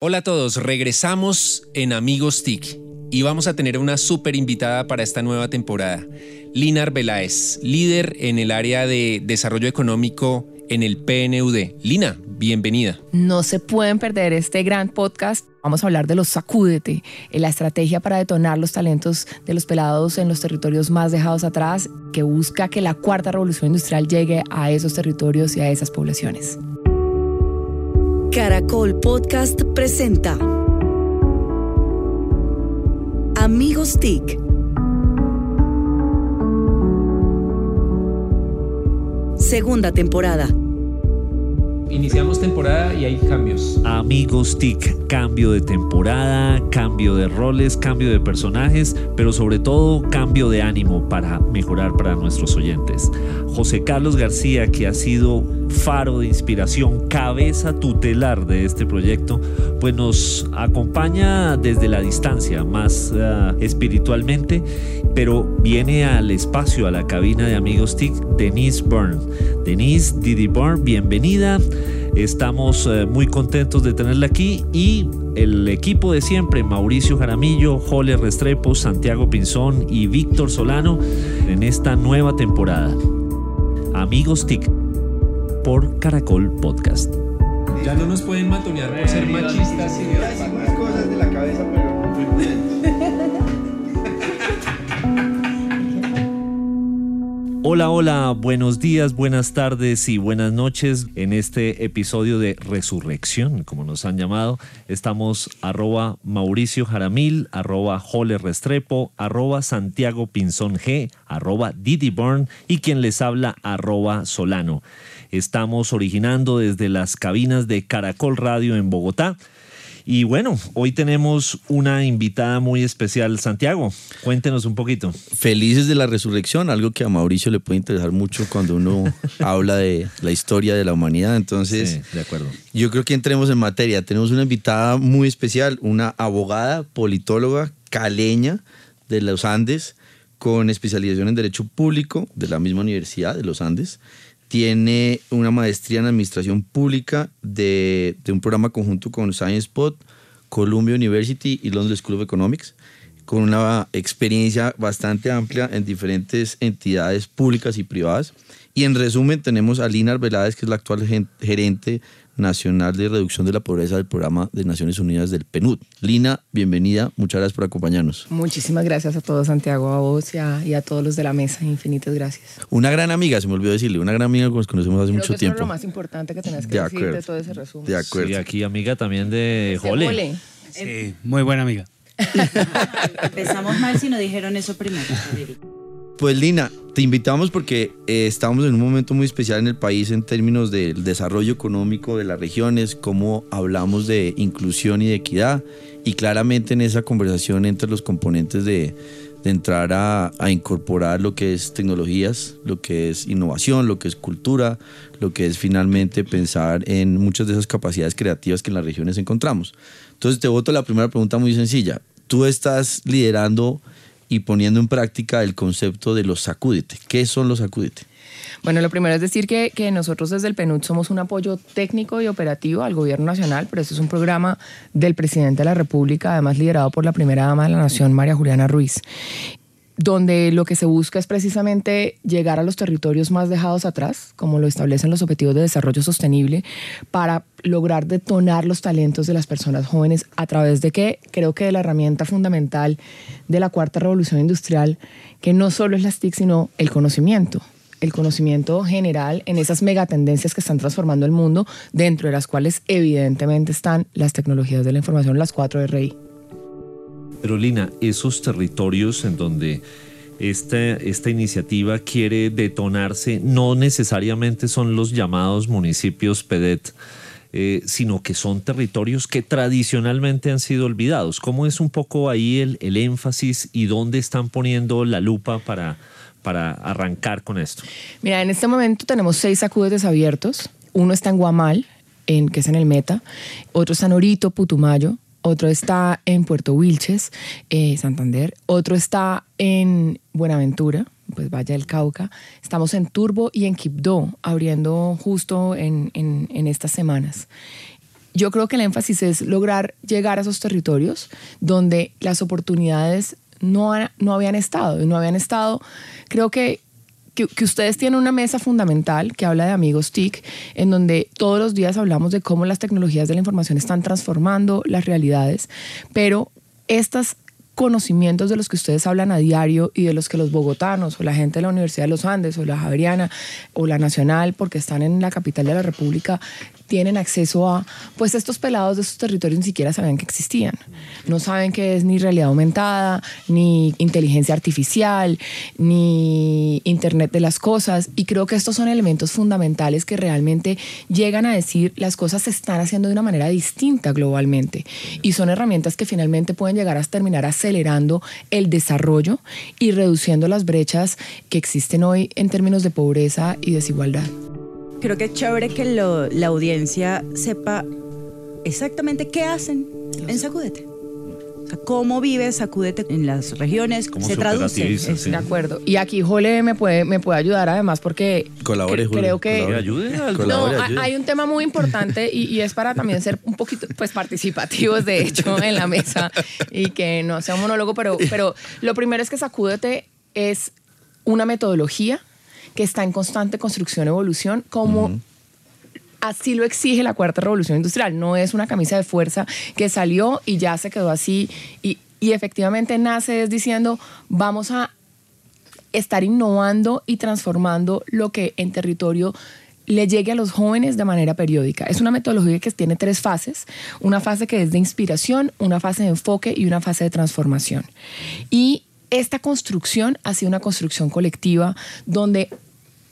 Hola a todos, regresamos en Amigos TIC y vamos a tener una súper invitada para esta nueva temporada. Lina Arbeláez, líder en el área de desarrollo económico en el PNUD. Lina, bienvenida. No se pueden perder este gran podcast. Vamos a hablar de los sacúdete, la estrategia para detonar los talentos de los pelados en los territorios más dejados atrás, que busca que la cuarta revolución industrial llegue a esos territorios y a esas poblaciones. Caracol Podcast presenta Amigos TIC. Segunda temporada. Iniciamos temporada y hay cambios. Amigos TIC, cambio de temporada, cambio de roles, cambio de personajes, pero sobre todo cambio de ánimo para mejorar para nuestros oyentes. José Carlos García, que ha sido faro de inspiración, cabeza tutelar de este proyecto, pues nos acompaña desde la distancia, más uh, espiritualmente, pero viene al espacio, a la cabina de Amigos TIC, Denise Byrne. Denise Didi Byrne, bienvenida. Estamos uh, muy contentos de tenerla aquí y el equipo de siempre, Mauricio Jaramillo, Jole Restrepo, Santiago Pinzón y Víctor Solano, en esta nueva temporada. Amigos TIC por Caracol Podcast. Ya no nos pueden matonear por ser machistas y Hola, hola, buenos días, buenas tardes y buenas noches. En este episodio de Resurrección, como nos han llamado, estamos arroba Mauricio Jaramil, arroba Jole Restrepo, arroba Santiago Pinzón G, arroba Didi Burn y quien les habla arroba Solano. Estamos originando desde las cabinas de Caracol Radio en Bogotá. Y bueno, hoy tenemos una invitada muy especial, Santiago. Cuéntenos un poquito. Felices de la resurrección, algo que a Mauricio le puede interesar mucho cuando uno habla de la historia de la humanidad. Entonces, Sí, de acuerdo. yo creo que entremos en materia. Tenemos una invitada muy especial, una abogada, politóloga, caleña de los Andes, con especialización en Derecho Público de la misma Universidad de los Andes. Tiene una maestría en Administración Pública de, un programa conjunto con Science Spot, Columbia University y London School of Economics, con una experiencia bastante amplia en diferentes entidades públicas y privadas. Y en resumen tenemos a Lina Arbeláez, que es la actual gerente nacional de reducción de la pobreza del programa de Naciones Unidas del PNUD. Lina, bienvenida, muchas gracias por acompañarnos. Muchísimas gracias a todos, Santiago, a vos y a, y a todos los de la mesa. Infinitas gracias. Una gran amiga, se me olvidó decirle, una gran amiga que nos conocemos hace Creo mucho que tiempo. Eso es lo más importante que tenés que De decir de acuerdo. todo ese resumen. De acuerdo. Y aquí amiga también de Jole. mole. Sí, muy buena amiga. Empezamos mal si no dijeron eso primero. Pues Lina, te invitamos porque eh, estamos en un momento muy especial en el país en términos del desarrollo económico de las regiones, cómo hablamos de inclusión y de equidad y claramente en esa conversación entre los componentes de, de entrar a, a incorporar lo que es tecnologías, lo que es innovación, lo que es cultura, lo que es finalmente pensar en muchas de esas capacidades creativas que en las regiones encontramos. Entonces te voto la primera pregunta muy sencilla. Tú estás liderando y poniendo en práctica el concepto de los sacúdete. ¿Qué son los sacúdete? Bueno, lo primero es decir que, que nosotros desde el PNUD somos un apoyo técnico y operativo al gobierno nacional, pero este es un programa del presidente de la República, además liderado por la primera dama de la nación, María Juliana Ruiz donde lo que se busca es precisamente llegar a los territorios más dejados atrás, como lo establecen los objetivos de desarrollo sostenible, para lograr detonar los talentos de las personas jóvenes a través de que creo que de la herramienta fundamental de la cuarta revolución industrial, que no solo es las TIC, sino el conocimiento el conocimiento general en esas megatendencias que están transformando el mundo, dentro de las cuales evidentemente están las tecnologías de la información, las 4 RI. Pero Lina, esos territorios en donde esta, esta iniciativa quiere detonarse no necesariamente son los llamados municipios PEDET, eh, sino que son territorios que tradicionalmente han sido olvidados. ¿Cómo es un poco ahí el, el énfasis y dónde están poniendo la lupa para, para arrancar con esto? Mira, en este momento tenemos seis sacudetes abiertos. Uno está en Guamal, que es en el Meta. Otro está en Orito, Putumayo. Otro está en Puerto Wilches, eh, Santander. Otro está en Buenaventura, pues Valle del Cauca. Estamos en Turbo y en Quibdó, abriendo justo en, en- estas semanas. yo creo que el énfasis es lograr llegar a esos territorios donde las oportunidades no, no habían estado. Y no habían estado, creo que, que, ustedes tienen una mesa fundamental que habla de amigos TIC, en donde todos los días hablamos de cómo las tecnologías de la información están transformando las realidades, pero estas conocimientos de los que ustedes hablan a diario y de los que los bogotanos o la gente de la Universidad de los Andes o la Javeriana o la Nacional, porque están en la capital de la República, tienen acceso a, pues estos pelados de estos territorios ni siquiera sabían que existían. No saben qué es ni realidad aumentada, ni inteligencia artificial, ni Internet de las cosas. Y creo que estos son elementos fundamentales que realmente llegan a decir las cosas se están haciendo de una manera distinta globalmente. Y son herramientas que finalmente pueden llegar a terminar acelerando el desarrollo y reduciendo las brechas que existen hoy en términos de pobreza y desigualdad. Creo que es chévere que lo- la audiencia sepa exactamente qué hacen en Sacúdete. O sea, cómo vive Sacúdete en las regiones, Cómo se se traduce. Es- sí. De acuerdo. Y aquí Jole me puede, me puede ayudar además porque Colabore, cre- creo que... colabore. ayude al- No, ayude. hay un tema muy importante y, y es para también ser un poquito pues participativos de hecho en la mesa y que no sea un monólogo, pero, pero lo primero es que Sacúdete es una metodología que está en constante construcción evolución como así lo exige la cuarta revolución industrial. No es una camisa de fuerza que salió y ya se quedó así y, y efectivamente nace es diciendo vamos a estar innovando y transformando lo que en territorio le llegue a los jóvenes de manera periódica. Es una metodología que tiene tres fases, una fase que es de inspiración, una fase de enfoque y una fase de transformación. Y esta construcción ha sido una construcción colectiva donde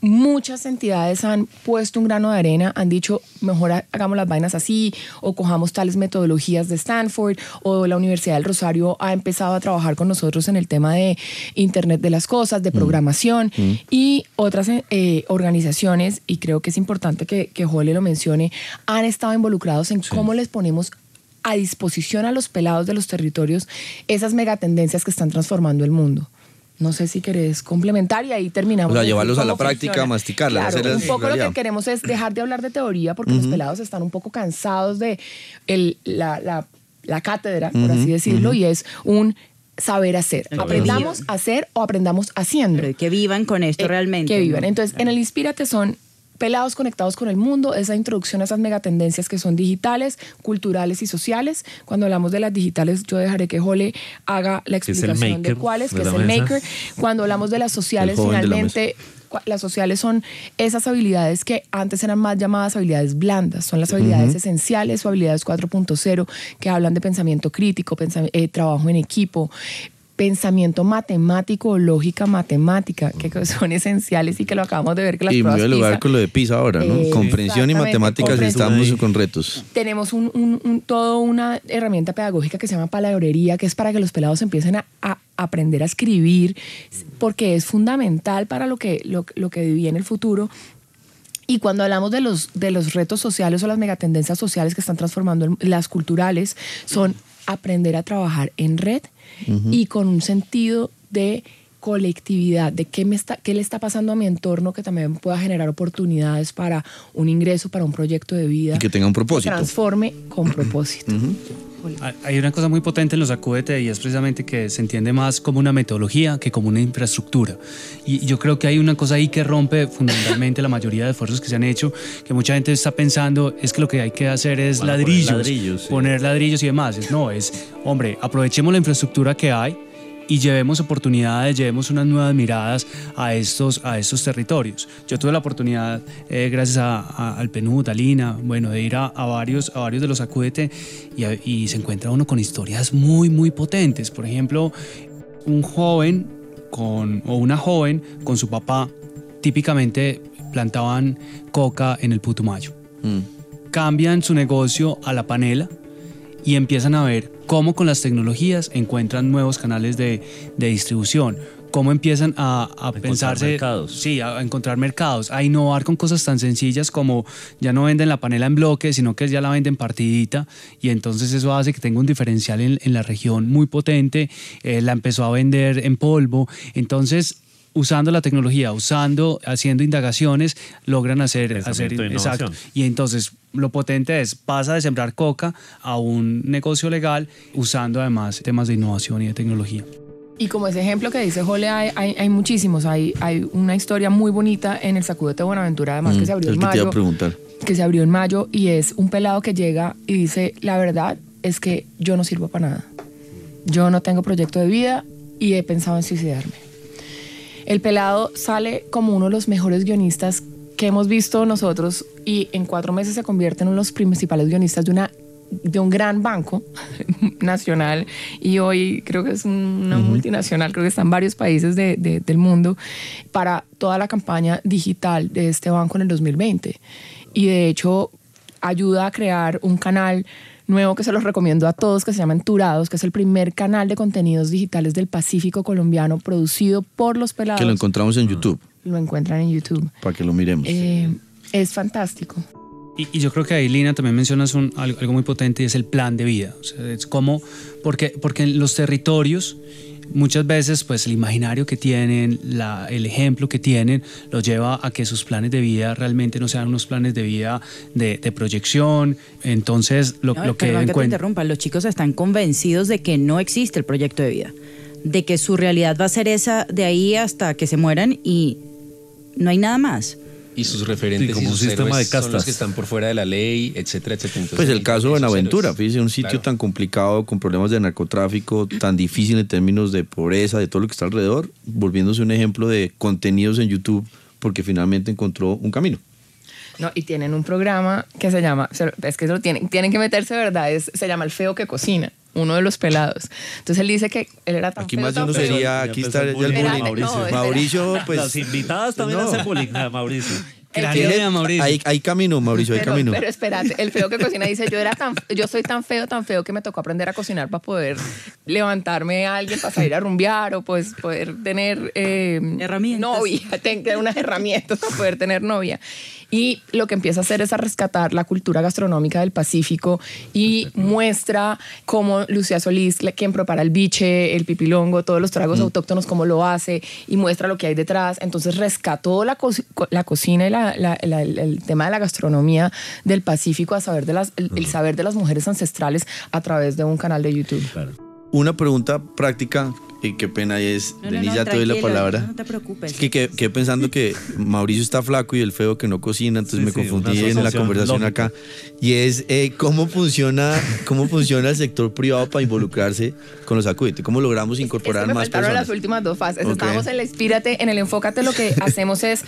muchas entidades han puesto un grano de arena, han dicho, mejor ha- hagamos las vainas así, o cojamos tales metodologías de Stanford, o la Universidad del Rosario ha empezado a trabajar con nosotros en el tema de Internet de las Cosas, de programación, y otras eh, organizaciones, y creo que es importante que, que Jole lo mencione, han estado involucrados en cómo les ponemos a disposición a los pelados de los territorios esas megatendencias que están transformando el mundo. No sé si querés complementar y ahí terminamos. O sea, llevarlos a la práctica, funciona. masticarlas, Claro, hacerlas un poco lo que queremos es dejar de hablar de teoría porque los pelados están un poco cansados de el- la, la- la cátedra, por así decirlo, y es un saber hacer. Aprendamos a hacer o aprendamos haciendo. Pero que vivan con esto Eh, realmente. Que vivan. Entonces, en el Inspírate son pelados conectados con el mundo, esa introducción a esas megatendencias que son digitales, culturales y sociales. Cuando hablamos de las digitales, yo dejaré que Jole haga la explicación de maker cuáles, de que la es el mesa. maker. Cuando hablamos de las sociales, finalmente las sociales son esas habilidades que antes eran más llamadas habilidades blandas, son las habilidades esenciales o habilidades 4.0 que hablan de pensamiento crítico, pensam- eh, trabajo en equipo, pensamiento matemático o lógica matemática, que son esenciales y que lo acabamos de ver que las Y muy pruebas al lugar PISA- con lo de PISA ahora, ¿no? Eh, Comprensión y matemáticas estamos con retos. tenemos un, un, un- todo una herramienta pedagógica que se llama palabrería, que es para que los pelados empiecen a, a aprender a escribir, porque es fundamental para lo que, lo, lo que viene el futuro. Y cuando hablamos de los, de los retos sociales o las megatendencias sociales que están transformando el- las culturales, son aprender a trabajar en red y con un sentido de colectividad, de qué, me está, qué le está pasando a mi entorno que también pueda generar oportunidades para un ingreso, para un proyecto de vida. Y que tenga un que propósito. transforme con propósito. Hay- Hay una cosa muy potente en los Acúdete y es precisamente que se entiende más como una metodología que como una infraestructura. Y yo creo que hay una cosa ahí que rompe fundamentalmente la mayoría de esfuerzos que se han hecho, que mucha gente está pensando es que lo que hay que hacer es a poner ladrillos, ladrillos, sí. poner ladrillos y demás. No, es, hombre, aprovechemos la infraestructura que hay y llevemos oportunidades, llevemos unas nuevas miradas a estos, a estos territorios. Yo tuve la oportunidad, eh, gracias a- a- al PNUD, a Lina, bueno, de ir a, a varios, a varios de los Acúdete y, a- y se encuentra uno con historias muy, muy potentes. Por ejemplo, un joven con, o una joven con su papá típicamente plantaban coca en el Putumayo Mm. cambian su negocio a la panela y empiezan a ver cómo con las tecnologías encuentran nuevos canales de, de distribución, cómo empiezan a, a encontrar pensarse, mercados. sí, a, a encontrar mercados, a innovar con cosas tan sencillas como ya no venden la panela en bloque, sino que ya la venden partidita y entonces eso hace que tenga un diferencial en, en la región muy potente, eh, la empezó a vender en polvo, entonces usando la tecnología, usando, haciendo indagaciones, logran hacer, hacer exacto. Y entonces lo potente es, pasa de sembrar coca a un negocio legal usando además temas de innovación y de tecnología. Y como ese ejemplo que dice Jole, hay, hay, hay muchísimos. Hay, hay una historia muy bonita en el Sacudete de Buenaventura, además que se abrió Mm, en que te iba mayo. a preguntar. que se abrió en mayo y es un pelado que llega y dice, la verdad es que yo no sirvo para nada. Yo no tengo proyecto de vida y he pensado en suicidarme. El pelado sale como uno de los mejores guionistas que hemos visto nosotros y en cuatro meses se convierte en uno de los principales guionistas de una de un gran banco nacional y hoy creo que es un- una multinacional, creo que está en varios países de- de- del mundo para toda la campaña digital de este banco en el 2020. Y de hecho ayuda a crear un canal nuevo que se los recomiendo a todos que se llama Enturados, que es el primer canal de contenidos digitales del Pacífico colombiano producido por los pelados. Que lo encontramos en YouTube, Lo encuentran en YouTube. para que lo miremos. Eh, es fantástico. Y, y yo creo que ahí, Lina, también mencionas un- algo, algo muy potente y es el plan de vida. O sea, es como, porque, porque en los territorios, muchas veces, pues el imaginario que tienen, la- el ejemplo que tienen, los lleva a que sus planes de vida realmente no sean unos planes de vida de, de proyección. Entonces, lo, No, lo que perdón que te encuent- interrumpa, los chicos están convencidos de que no existe el proyecto de vida, de que su realidad va a ser esa de ahí hasta que se mueran y no hay nada más. Y sus referentes Sí, como y un sus sistema héroes de son los castas. que están por fuera de la ley, etcétera, etcétera. Entonces, Pues el caso de Buenaventura, fíjese, un sitio Claro. tan complicado, con problemas de narcotráfico, tan difícil en términos de pobreza, de todo lo que está alrededor, volviéndose un ejemplo de contenidos en YouTube, porque finalmente encontró un camino. No, y tienen un programa que se llama, es que lo tienen, tienen que meterse, ¿verdad? Es, se llama El Feo que Cocina, uno de los pelados. Entonces él dice que él era tan Aquí más de uno sería, aquí está el bullying. Mauricio. Mauricio, pues... Las invitadas también hacen bullying, a Mauricio. Mauricio. Hay, hay camino, Mauricio, hay pero, camino. pero espérate, el feo que cocina dice, yo era tan, yo soy tan feo, tan feo que me tocó aprender a cocinar para poder levantarme a alguien para salir a rumbear o pues poder tener eh, Herramientas. novia, tener unas herramientas para poder tener novia. Y lo que empieza a hacer es a rescatar la cultura gastronómica del Pacífico y muestra cómo Lucía Solís, quien prepara el biche, el pipilongo, todos los tragos autóctonos, cómo lo hace y muestra lo que hay detrás. Entonces rescató la, co- la cocina y la- la- la- el, el tema de la gastronomía del Pacífico a saber de las, el, el saber de las mujeres ancestrales a través de un canal de YouTube. Una pregunta práctica, y qué pena es, No, no, Denise, no, ya te doy la palabra. No te preocupes. Es que quedé quedé pensando que Mauricio está flaco y el feo que no cocina, entonces Sí, me sí, confundí en la conversación lógica. acá. Y es eh, cómo funciona cómo funciona el sector privado para involucrarse con los acudites, cómo logramos incorporar Es que me más personas. las últimas dos fases. Ok. Estábamos en el Inspírate, en el Enfócate, lo que hacemos es,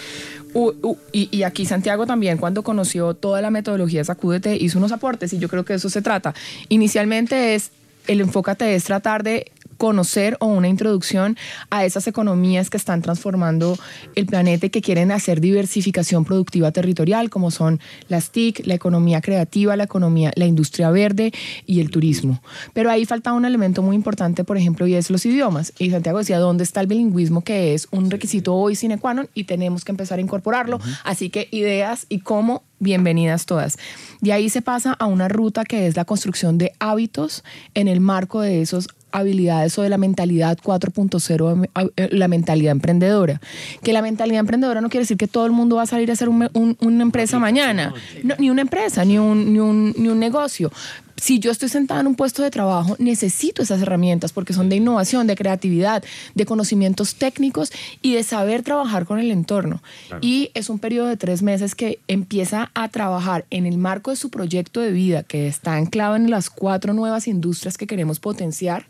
u- u- y, y aquí Santiago también, cuando conoció toda la metodología de Sacúdete, hizo unos aportes, y yo creo que de eso se trata. Inicialmente es, el Enfócate es tratar de conocer o una introducción a esas economías que están transformando el planeta y que quieren hacer diversificación productiva territorial, como son las TIC, la economía creativa, la economía, la industria verde y el turismo. Pero ahí falta un elemento muy importante, por ejemplo, y es los idiomas. Y Santiago decía, ¿dónde está el bilingüismo que es un requisito hoy sine qua non y tenemos que empezar a incorporarlo? Así que ideas y cómo, bienvenidas todas. De ahí se pasa a una ruta que es la construcción de hábitos en el marco de esos habilidades o de la mentalidad 4.0, eh, la mentalidad emprendedora. Que la mentalidad emprendedora no quiere decir que todo el mundo va a salir a hacer un- un- una empresa mañana, No, ni una empresa, ni un, ni, un, ni un negocio. Si yo estoy sentada en un puesto de trabajo, necesito esas herramientas porque son de innovación, de creatividad, de conocimientos técnicos y de saber trabajar con el entorno. Y es un periodo de tres meses que empieza a trabajar en el marco de su proyecto de vida, que está anclado en las cuatro nuevas industrias que queremos potenciar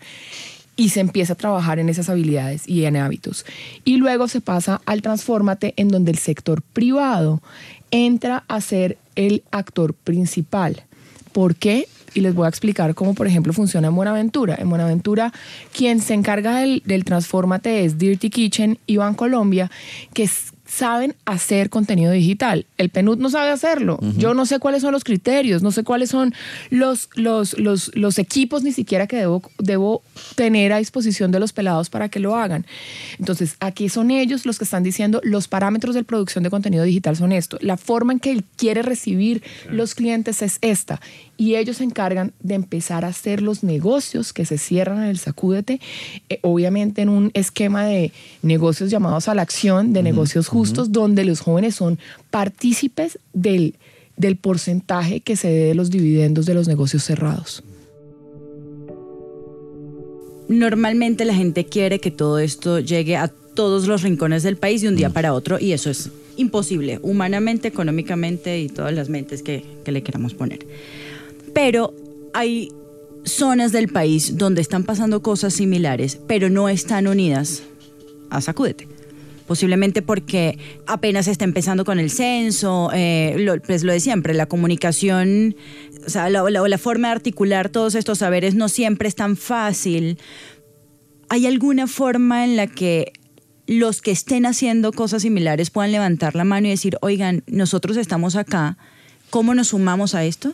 y se empieza a trabajar en esas habilidades y en hábitos. Y luego se pasa al transfórmate en donde el sector privado entra a ser el actor principal. ¿Por qué? Y les voy a explicar cómo, por ejemplo, funciona en Buenaventura. En Buenaventura, quien se encarga del, del transfórmate es Dirty Kitchen y Colombia, que saben hacer contenido digital. El PNUD no sabe hacerlo. Yo no sé cuáles son los criterios, no sé cuáles son los, los, los, los equipos ni siquiera que debo, debo tener a disposición de los pelados para que lo hagan. Entonces, aquí son ellos los que están diciendo los parámetros de producción de contenido digital son esto. La forma en que él quiere recibir los clientes es esta. Y ellos se encargan de empezar a hacer los negocios que se cierran en el Sacúdete, eh, obviamente en un esquema de negocios llamados a la acción, de negocios justos, donde los jóvenes son partícipes del, del porcentaje que se dé de los dividendos de los negocios cerrados. Normalmente la gente quiere que todo esto llegue a todos los rincones del país de un Mm. día para otro y eso es imposible, humanamente, económicamente y todas las mentes que, que le queramos poner. Pero hay zonas del país donde están pasando cosas similares, pero no están unidas a Sacúdete. Posiblemente porque apenas está empezando con el censo, eh, lo, pues lo de siempre, la comunicación, o sea, la, la- la forma de articular todos estos saberes no siempre es tan fácil. ¿Hay alguna forma en la que los que estén haciendo cosas similares puedan levantar la mano y decir, oigan, nosotros estamos acá, ¿cómo nos sumamos a esto?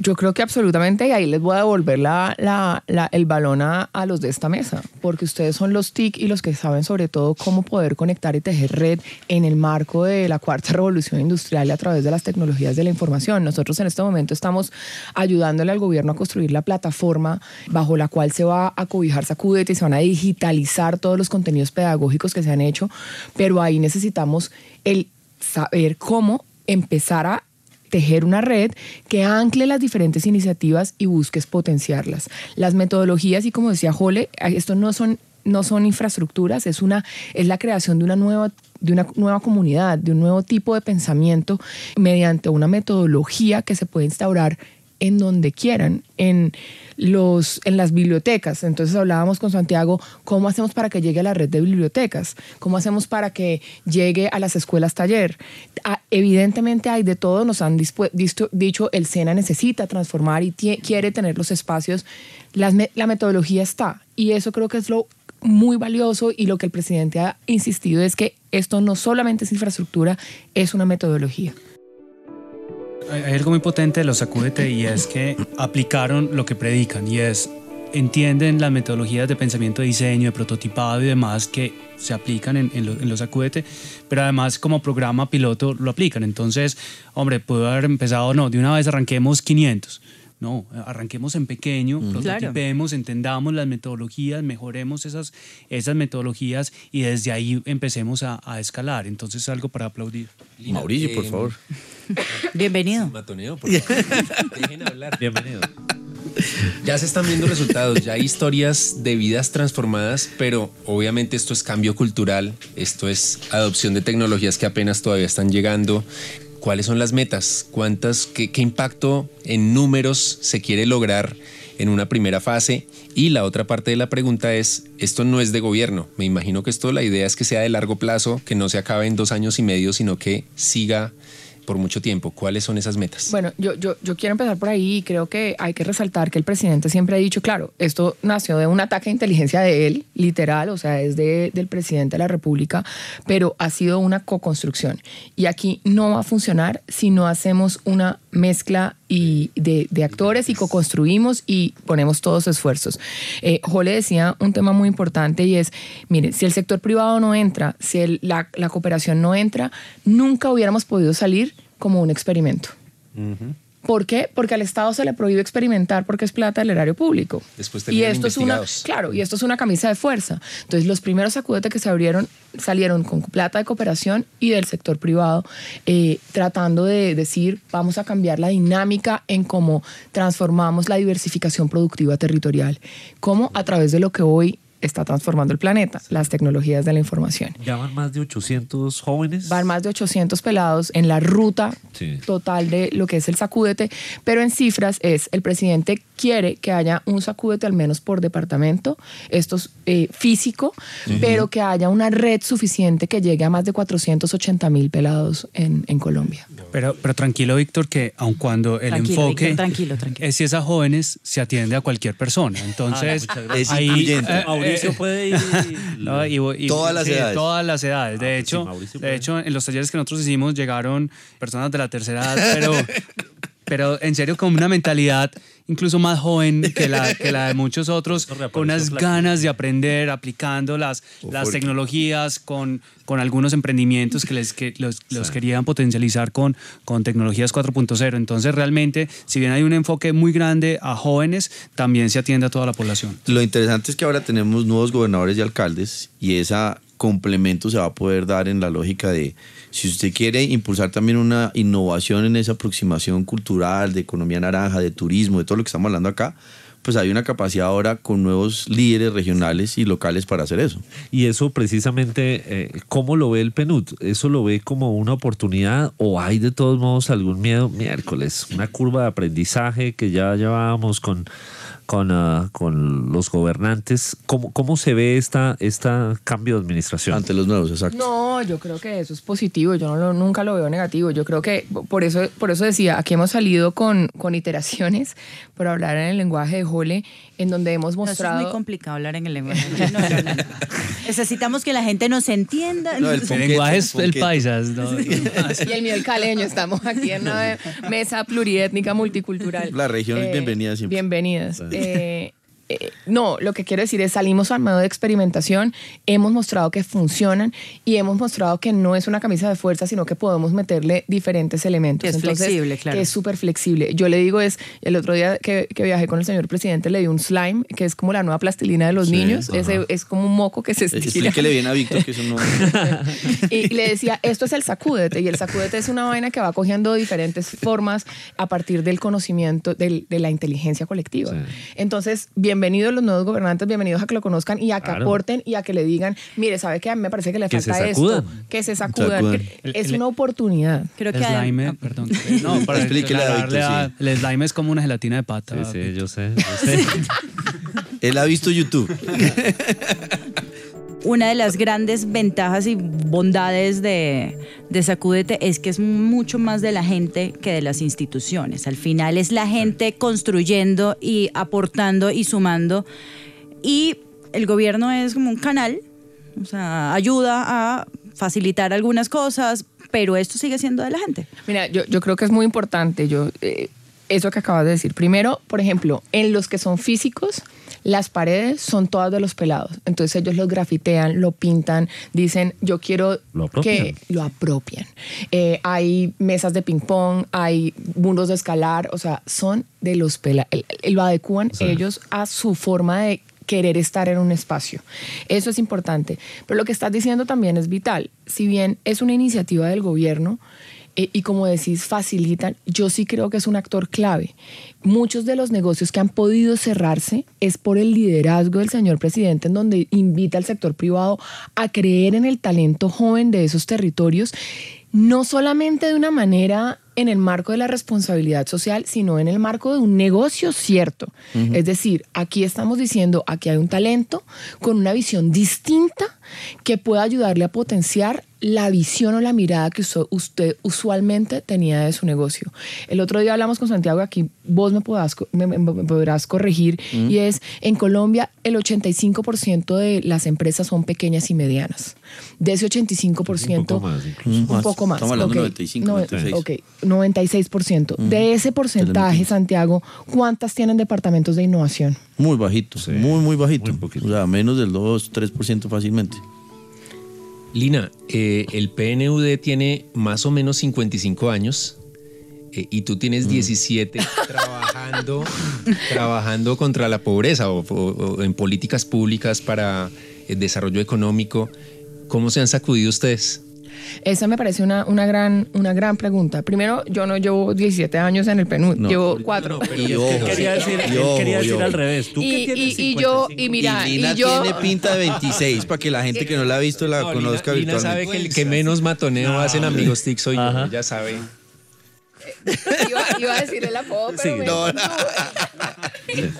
Yo creo que absolutamente, y ahí les voy a devolver la, el balón a, los de esta mesa, porque ustedes son los TIC y los que saben sobre todo cómo poder conectar y tejer red en el marco de la cuarta revolución industrial a través de las tecnologías de la información. Nosotros en este momento estamos ayudándole al gobierno a construir la plataforma bajo la cual se va a cobijar Sacúdete y se van a digitalizar todos los contenidos pedagógicos que se han hecho, pero ahí necesitamos el saber cómo empezar a tejer una red que ancle las diferentes iniciativas y busques potenciarlas. Las metodologías y como decía Jole, esto no son no son infraestructuras, es una es la creación de una nueva de una nueva comunidad, de un nuevo tipo de pensamiento mediante una metodología que se puede instaurar en donde quieran, en, los, en las bibliotecas. Entonces hablábamos con Santiago, ¿cómo hacemos para que llegue a la red de bibliotecas? ¿Cómo hacemos para que llegue a las escuelas taller? Ah, evidentemente hay de todo, nos han disto- dicho, el SENA necesita transformar y quiere tener los espacios. La metodología está y eso creo que es lo muy valioso y lo que el presidente ha insistido es que esto no solamente es infraestructura, es una metodología. Hay algo muy potente de los Sacúdete y es que aplicaron lo que predican y es entienden las metodologías de pensamiento de diseño, de prototipado y demás que se aplican en los Sacúdete, pero además como programa piloto lo aplican. Entonces, hombre, pudo haber empezado, no, de una vez arranquemos 500. No, arranquemos en pequeño, prototipemos, entendamos las metodologías, mejoremos esas, esas metodologías y desde ahí empecemos a, a escalar. Entonces es algo para aplaudir. Lina, Mauricio, por eh, favor. Bienvenido. Matoneo, por favor. Dejen hablar. Bienvenido. Ya se están viendo resultados, ya hay historias de vidas transformadas, pero obviamente esto es cambio cultural, esto es adopción de tecnologías que apenas todavía están llegando. ¿Cuáles son las metas? ¿Cuántas, qué, impacto en números se quiere lograr en una primera fase? Y la otra parte de la pregunta es, esto no es de gobierno. Me imagino que esto la idea es que sea de largo plazo, que no se acabe en dos años y medio, sino que siga por mucho tiempo. ¿Cuáles son esas metas? Bueno, yo, yo, yo quiero empezar por ahí y creo que hay que resaltar que el presidente siempre ha dicho, claro, esto nació de un ataque de inteligencia de él, literal, o sea, es de- del presidente de la República, pero ha sido una co-construcción. Y aquí no va a funcionar si no hacemos una mezcla y de, de actores y co-construimos y ponemos todos esfuerzos. Eh, Jole decía un tema muy importante y es, miren, si el sector privado no entra, si el- la, la cooperación no entra, nunca hubiéramos podido salir como un experimento. ¿Por qué? Porque al Estado se le prohíbe experimentar porque es plata del erario público. Después y esto es una, claro, y esto es una camisa de fuerza. Entonces, los primeros sacudete que se abrieron salieron con plata de cooperación y del sector privado, eh, tratando de decir, vamos a cambiar la dinámica en cómo transformamos la diversificación productiva territorial, cómo a través de lo que hoy está transformando el planeta, las tecnologías de la información. Ya van más de 800 jóvenes. Van más de 800 pelados en la ruta Sí. total de lo que es el sacúdete, pero en cifras es, el presidente quiere que haya un sacúdete al menos por departamento, esto es eh, físico, pero que haya una red suficiente que llegue a más de 480 mil pelados en, en Colombia. Pero, pero tranquilo, Víctor, que aun cuando el Tranquilo, enfoque Víctor, tranquilo, tranquilo. es si es a jóvenes, se atiende a cualquier persona. Entonces, Ah, ahí, incluyente. eh, Mauricio eh, puede ir. y- no, y- y- Todas las sí, edades. Todas las edades. De Ah, sí, hecho, Mauricio de hecho, en los talleres que nosotros hicimos llegaron personas de la tercera edad, pero, pero en serio con una mentalidad incluso más joven que la, que la de muchos otros, con unas ganas de aprender, aplicando las, las tecnologías, con, con algunos emprendimientos que, les, que los, los querían potencializar con, con tecnologías 4.0. Entonces, realmente, si bien hay un enfoque muy grande a jóvenes, también se atiende a toda la población. Lo interesante es que ahora tenemos nuevos gobernadores y alcaldes y ese complemento se va a poder dar en la lógica de si usted quiere impulsar también una innovación en esa aproximación cultural, de economía naranja, de turismo, de todo lo que estamos hablando acá, pues hay una capacidad ahora con nuevos líderes regionales y locales para hacer eso. Y eso precisamente, eh, ¿cómo lo ve el PNUD? ¿Eso lo ve como una oportunidad o hay de todos modos algún miedo? Miércoles, una curva de aprendizaje que ya llevábamos con, con, ah, con los gobernantes. ¿Cómo, cómo se ve esta, esta cambio de administración? Ante los nuevos, exacto. No, yo creo que eso es positivo, yo no lo- nunca lo veo negativo. Yo creo que por eso, por eso decía, aquí hemos salido con, con iteraciones, por hablar en el lenguaje de Jole, en donde hemos No, eso es muy mostrado... complicado hablar en el lenguaje. No, no, no, no. Necesitamos que la gente nos entienda. No, el El lenguaje es el paisas. ¿no? y el mío el caleño, estamos aquí en una mesa pluriétnica multicultural. La región es bienvenida siempre. Bienvenidas. Eh, eh, no, lo que quiero decir es salimos al modo de experimentación, hemos mostrado que funcionan y hemos mostrado que no es una camisa de fuerza, sino que podemos meterle diferentes elementos. Que es flexible, claro. Que es súper flexible. Yo le digo es, el otro día que, que viajé con el señor presidente le di un slime, que es como la nueva plastilina de los Sí, niños. Ese es como un moco que se estira. Explíquele bien a Víctor que eso no... y le decía, esto es el sacúdete. Y el sacúdete es una vaina que va cogiendo diferentes formas a partir del conocimiento del- de la inteligencia colectiva. Sí. Entonces, bienvenidos los nuevos gobernantes, bienvenidos a que lo conozcan y a que Claro. aporten y a que le digan, mire, ¿sabe qué? A mí me parece que le Que se falta esto. sacudan. Que se sacudan. Sacudan. que El- es el- una oportunidad. Creo que slime, perdón. No, para Explíquele a El slime es como una gelatina de pata. Sí, sí, yo sé. yo sé. Él ha visto YouTube. una de las grandes ventajas y bondades de, de Sacúdete es que es mucho más de la gente que de las instituciones. Al final es la gente construyendo y aportando y sumando. Y el gobierno es como un canal, o sea, ayuda a facilitar algunas cosas, pero esto sigue siendo de la gente. Mira, yo, yo creo que es muy importante yo, eh, eso que acabas de decir. Primero, por ejemplo, en los que son físicos, las paredes son todas de los pelados. Entonces ellos los grafitean, lo pintan, dicen, yo quiero Lo que lo apropian. Eh, hay mesas de ping-pong, hay mundos de escalar, o sea, son de los pelados. El, el- lo adecúan ellos a su forma de querer estar en un espacio. Eso es importante. Pero lo que estás diciendo también es vital. Si bien es una iniciativa del gobierno, eh, y como decís, facilitan, yo sí creo que es un actor clave. Muchos de los negocios que han podido cerrarse es por el liderazgo del señor presidente, en donde invita al sector privado a creer en el talento joven de esos territorios, no solamente de una manera en el marco de la responsabilidad social, sino en el marco de un negocio cierto. Es decir, aquí estamos diciendo, aquí hay un talento con una visión distinta que pueda ayudarle a potenciar la visión o la mirada que usted usualmente tenía de su negocio. El otro día hablamos con Santiago, aquí vos me podrás, co- me, me- me podrás corregir, y es, en Colombia el 85% de las empresas son pequeñas y medianas. De ese 85%, Un poco más, incluso. un poco más. Estamos hablando de ok. 95, No, 96. ok, 96%. De ese porcentaje, Santiago, ¿cuántas tienen departamentos de innovación? Muy bajito, Sí. muy, muy bajito. Muy o sea, menos del 2, 3% fácilmente. Lina, eh, el PNUD tiene más o menos 55 años eh, y tú tienes 17 trabajando, trabajando contra la pobreza o, o- o en políticas públicas para el desarrollo económico. ¿Cómo se han sacudido ustedes? Esa me parece una, una, gran, una gran pregunta. Primero, yo no llevo 17 años en el PNUD, No. llevo 4. Y ojo, Quería decir, y ojo, quería y decir ojo. al revés. ¿Tú Y, qué tienes y- y yo, 55? y mira, y y, Lina yo... tiene pinta de 26 para que la gente que no la ha visto la No, conozca Lina, Lina sabe que el que menos matoneo hacen amigos TIC soy Ajá. yo, ya sabe. iba, iba a decir el apodo, pero Sí, me no. contuve.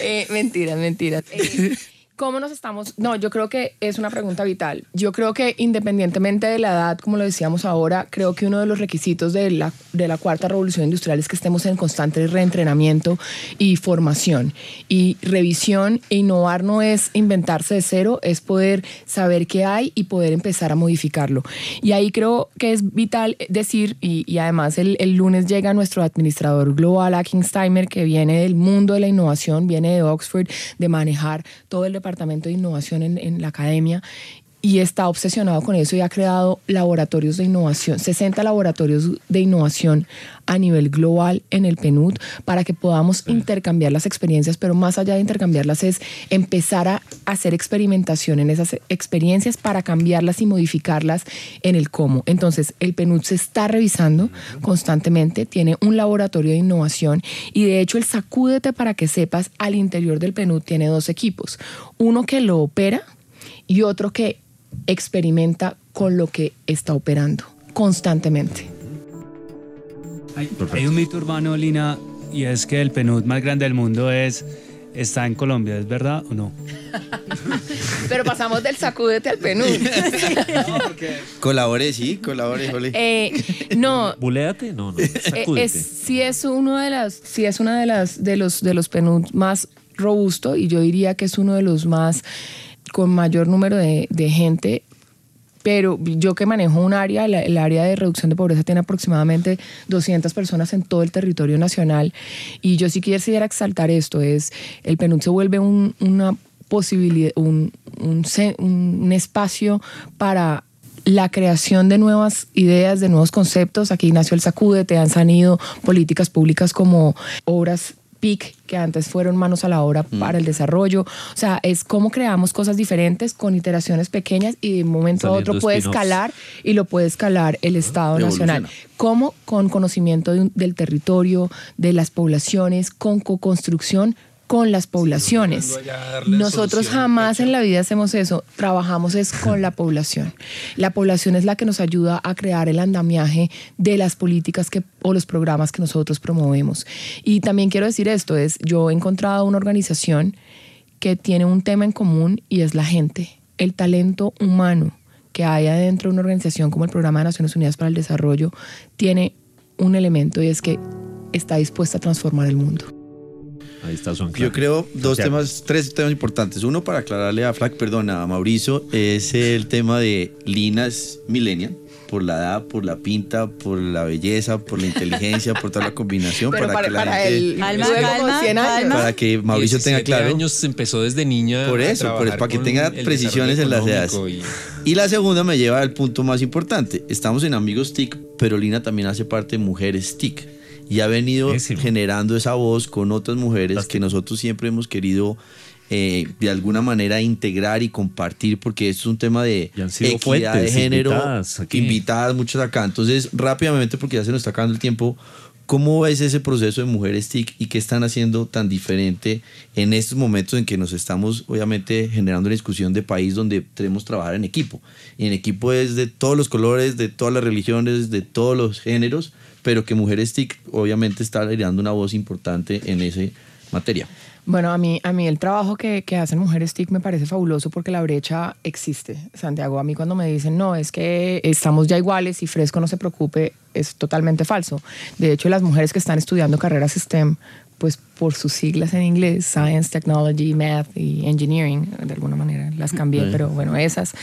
Eh, mentiras, mentiras. Eh, ¿Cómo nos estamos? No, yo creo que es una pregunta vital. Yo creo que independientemente de la edad, como lo decíamos ahora, creo que uno de los requisitos de la, de la cuarta revolución industrial es que estemos en constante reentrenamiento y formación. Y revisión e innovar no es inventarse de cero, es poder saber qué hay y poder empezar a modificarlo. Y ahí creo que es vital decir, y, y además el, el, lunes llega nuestro administrador global, Akin Steimer, que viene del mundo de la innovación, viene de Oxford, de manejar todo el departamento de innovación en, en la academia y está obsesionado con eso y ha creado laboratorios de innovación, 60 laboratorios de innovación a nivel global en el PNUD para que podamos sí. intercambiar las experiencias, pero más allá de intercambiarlas es empezar a hacer experimentación en esas experiencias para cambiarlas y modificarlas en el cómo. Entonces, el PNUD se está revisando constantemente, tiene un laboratorio de innovación y de hecho el Sacúdete para que sepas, al interior del PNUD tiene dos equipos, uno que lo opera y otro que experimenta con lo que está operando constantemente. Hay, hay, un mito urbano, Lina, y es que el PNUD más grande del mundo es está en Colombia, ¿es verdad o no? Pero pasamos del sacúdete al PNUD. no, porque... Colabore, sí, colabore, jole. Eh, no. Buleate, no, no. Sacúdete. Es, sí es uno de las, sí es una de las de los de los PNUD más robusto y yo diría que es uno de los más con mayor número de, de gente pero yo que manejo un área, el, área de reducción de pobreza tiene aproximadamente 200 personas en todo el territorio nacional y yo sí quisiera exaltar esto, es el PNUD se vuelve un, una posibilidad, un, un, un espacio para la creación de nuevas ideas, de nuevos conceptos. Aquí nació el Sacúdete, han salido políticas públicas como obras Que antes fueron manos a la obra mm. para el desarrollo. O sea, es cómo creamos cosas diferentes con iteraciones pequeñas y de un momento a otro puede escalar y lo puede escalar el Estado Nacional. Cómo con conocimiento de un, del territorio, de las poblaciones, con co-construcción con las poblaciones. Nosotros jamás en la vida hacemos eso, trabajamos es con la población. La población es la que nos ayuda a crear el andamiaje de las políticas que, o los programas que nosotros promovemos. Y también quiero decir esto, es yo he encontrado una organización que tiene un tema en común y es la gente, el talento humano que hay adentro de una organización como el Programa de Naciones Unidas para el Desarrollo tiene un elemento y es que está dispuesta a transformar el mundo. Ahí está su Yo creo dos temas, tres temas importantes. Uno para aclararle a Flack, perdón, a Mauricio, es el tema de Linas Millennial por la edad, por la pinta, por la belleza, por la inteligencia, por toda la combinación. Pero para, para, que la para gente, el, calma, calma. Para que Mauricio tenga claro. años empezó desde niña. Por eso, por, para que tenga precisiones en las edades. Y... y... la segunda me lleva al punto más importante. Estamos en Amigos TIC, pero Lina también hace parte de Mujeres TIC y ha venido generando esa voz con otras mujeres Las que nosotros siempre hemos querido eh, de alguna manera integrar y compartir porque esto es un tema de equidad fuentes, de género invitadas, aquí. invitadas muchas acá entonces rápidamente porque ya se nos está acabando el tiempo ¿Cómo ves ese proceso de Mujeres TIC y qué están haciendo tan diferente en estos momentos en que nos estamos obviamente generando una discusión de país donde tenemos que trabajar en equipo? Y en equipo es de todos los colores, de todas las religiones, de todos los géneros, pero que Mujeres TIC obviamente está liderando una voz importante en esa materia. Bueno, a mí, a mí el trabajo que, que, hacen Mujeres TIC me parece fabuloso porque la brecha existe. Santiago, a mí cuando me dicen, no, es que estamos ya iguales y Fresco no se preocupe, es totalmente falso. De hecho, las mujeres que están estudiando carreras STEM, pues por sus siglas en inglés, Science, Technology, Math y Engineering, de alguna manera las cambié, sí. pero bueno, esas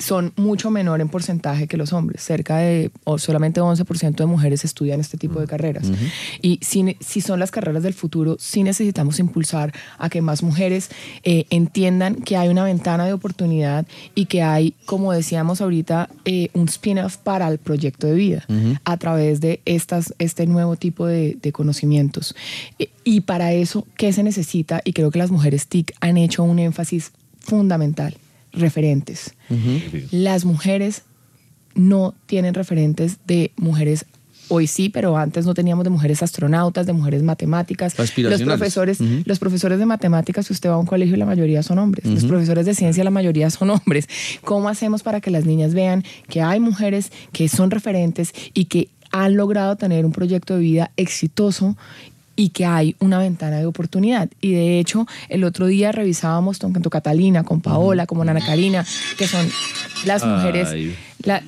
son mucho menor en porcentaje que los hombres. Cerca de o solamente 11% de mujeres estudian este tipo de carreras. Uh -huh. Y si, si, son las carreras del futuro, sí necesitamos impulsar a que más mujeres eh, entiendan que hay una ventana de oportunidad y que hay, como decíamos ahorita, eh, un spin-off para el proyecto de vida uh -huh. a través de estas, este nuevo tipo de, de conocimientos. Eh, y para eso, ¿qué se necesita? Y creo que las mujeres TIC han hecho un énfasis fundamental referentes. Uh -huh. Las mujeres no tienen referentes de mujeres hoy sí, pero antes no teníamos de mujeres astronautas, de mujeres matemáticas. Los profesores, uh -huh. los profesores de matemáticas, si usted va a un colegio, la mayoría son hombres. Uh -huh. Los profesores de ciencia, la mayoría son hombres. ¿Cómo hacemos para que las niñas vean que hay mujeres que son referentes y que han logrado tener un proyecto de vida exitoso y que hay una ventana de oportunidad. Y de hecho, el otro día revisábamos tanto Catalina, con Paola, como Ana Karina, que son las mujeres... Ay, la-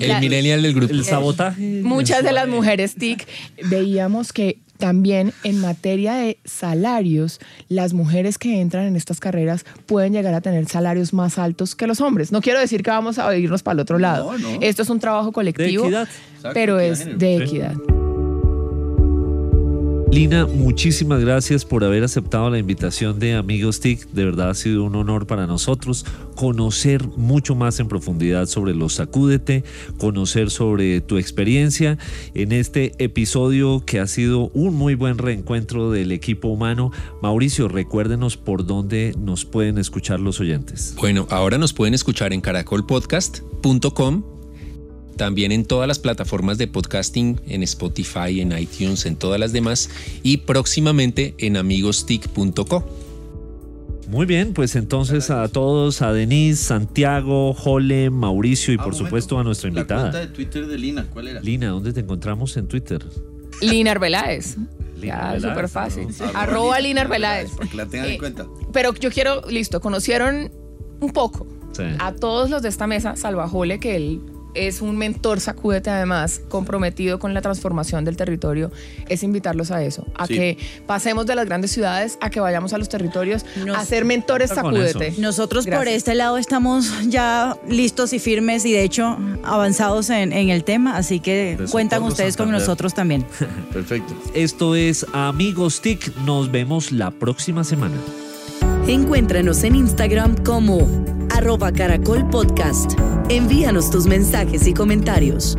El millennial del grupo. El sabotaje. muchas de las mujeres TIC veíamos que también en materia de salarios, las mujeres que entran en estas carreras pueden llegar a tener salarios más altos que los hombres. No quiero decir que vamos a irnos para el otro lado. No, no. Esto es un trabajo colectivo, equidad. pero es de equidad. Lina, muchísimas gracias por haber aceptado la invitación de Amigos TIC. De verdad ha sido un honor para nosotros conocer mucho más en profundidad sobre los Sacúdete, conocer sobre tu experiencia en este episodio que ha sido un muy buen reencuentro del equipo humano. Mauricio, recuérdenos por dónde nos pueden escuchar los oyentes. Bueno, ahora nos pueden escuchar en caracolpodcast.com, también en todas las plataformas de podcasting, en Spotify, en iTunes, en todas las demás, y próximamente en amigostic.co. Muy bien, pues entonces a todos, a Denise, Santiago, Jole, Mauricio y Ah, por supuesto a nuestra La cuenta invitada. de Twitter de Lina, ¿cuál era? Lina, ¿dónde te encontramos en Twitter? Lina Arbeláez. Lina Ya, súper fácil. ¿no? Arroba Lina Arbeláez. Para que la tengan Eh, en cuenta. Pero yo quiero, listo, conocieron un poco Sí. a todos los de esta mesa, salvo a Jole, que él es un mentor sacúdete además, comprometido con la transformación del territorio, es invitarlos a eso, a Sí. que pasemos de las grandes ciudades a que vayamos a los territorios Nos- a ser mentores sacúdete. Nosotros por este lado estamos ya listos y firmes y de hecho avanzados en, en el tema, así que cuentan ustedes con nosotros también. Perfecto. Esto es Amigos TIC. Nos vemos la próxima semana. Encuéntranos en Instagram como arroba caracol podcast. Envíanos tus mensajes y comentarios.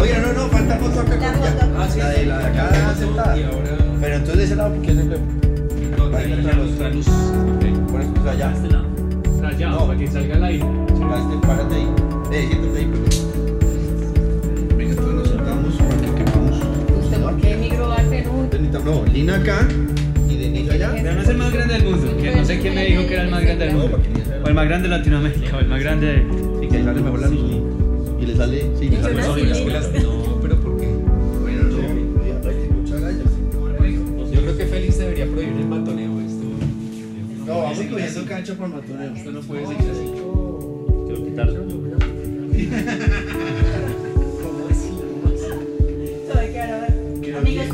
Oye, no, no, falta foto acá. La, de la de acá. Pero entonces de ese lado, ¿por qué se ve? Por eso, o sea, allá. Allá, No. para que salga el aire. Llegaste, párate ahí. Eh, siéntate ahí, pues. Venga, entonces nos sentamos para que quepamos. ¿Usted por qué emigró al Perú? No, Lina acá y Denise allá. Pero no es el más grande del mundo, que no sé quién me dijo que era el más grande del mundo. O el más grande de Latinoamérica, el más grande. Sí, que sale mejor la sí. Y le sale. Sí, le sale. No, pero ¿por qué? Bueno, no. Yo creo que Félix debería prohibir el matoneo. Esto. No, vamos cogiendo por matoneo. Esto no puede así. Quiero quitarlo. ¿Cómo así? ¿Cómo así? Amigos,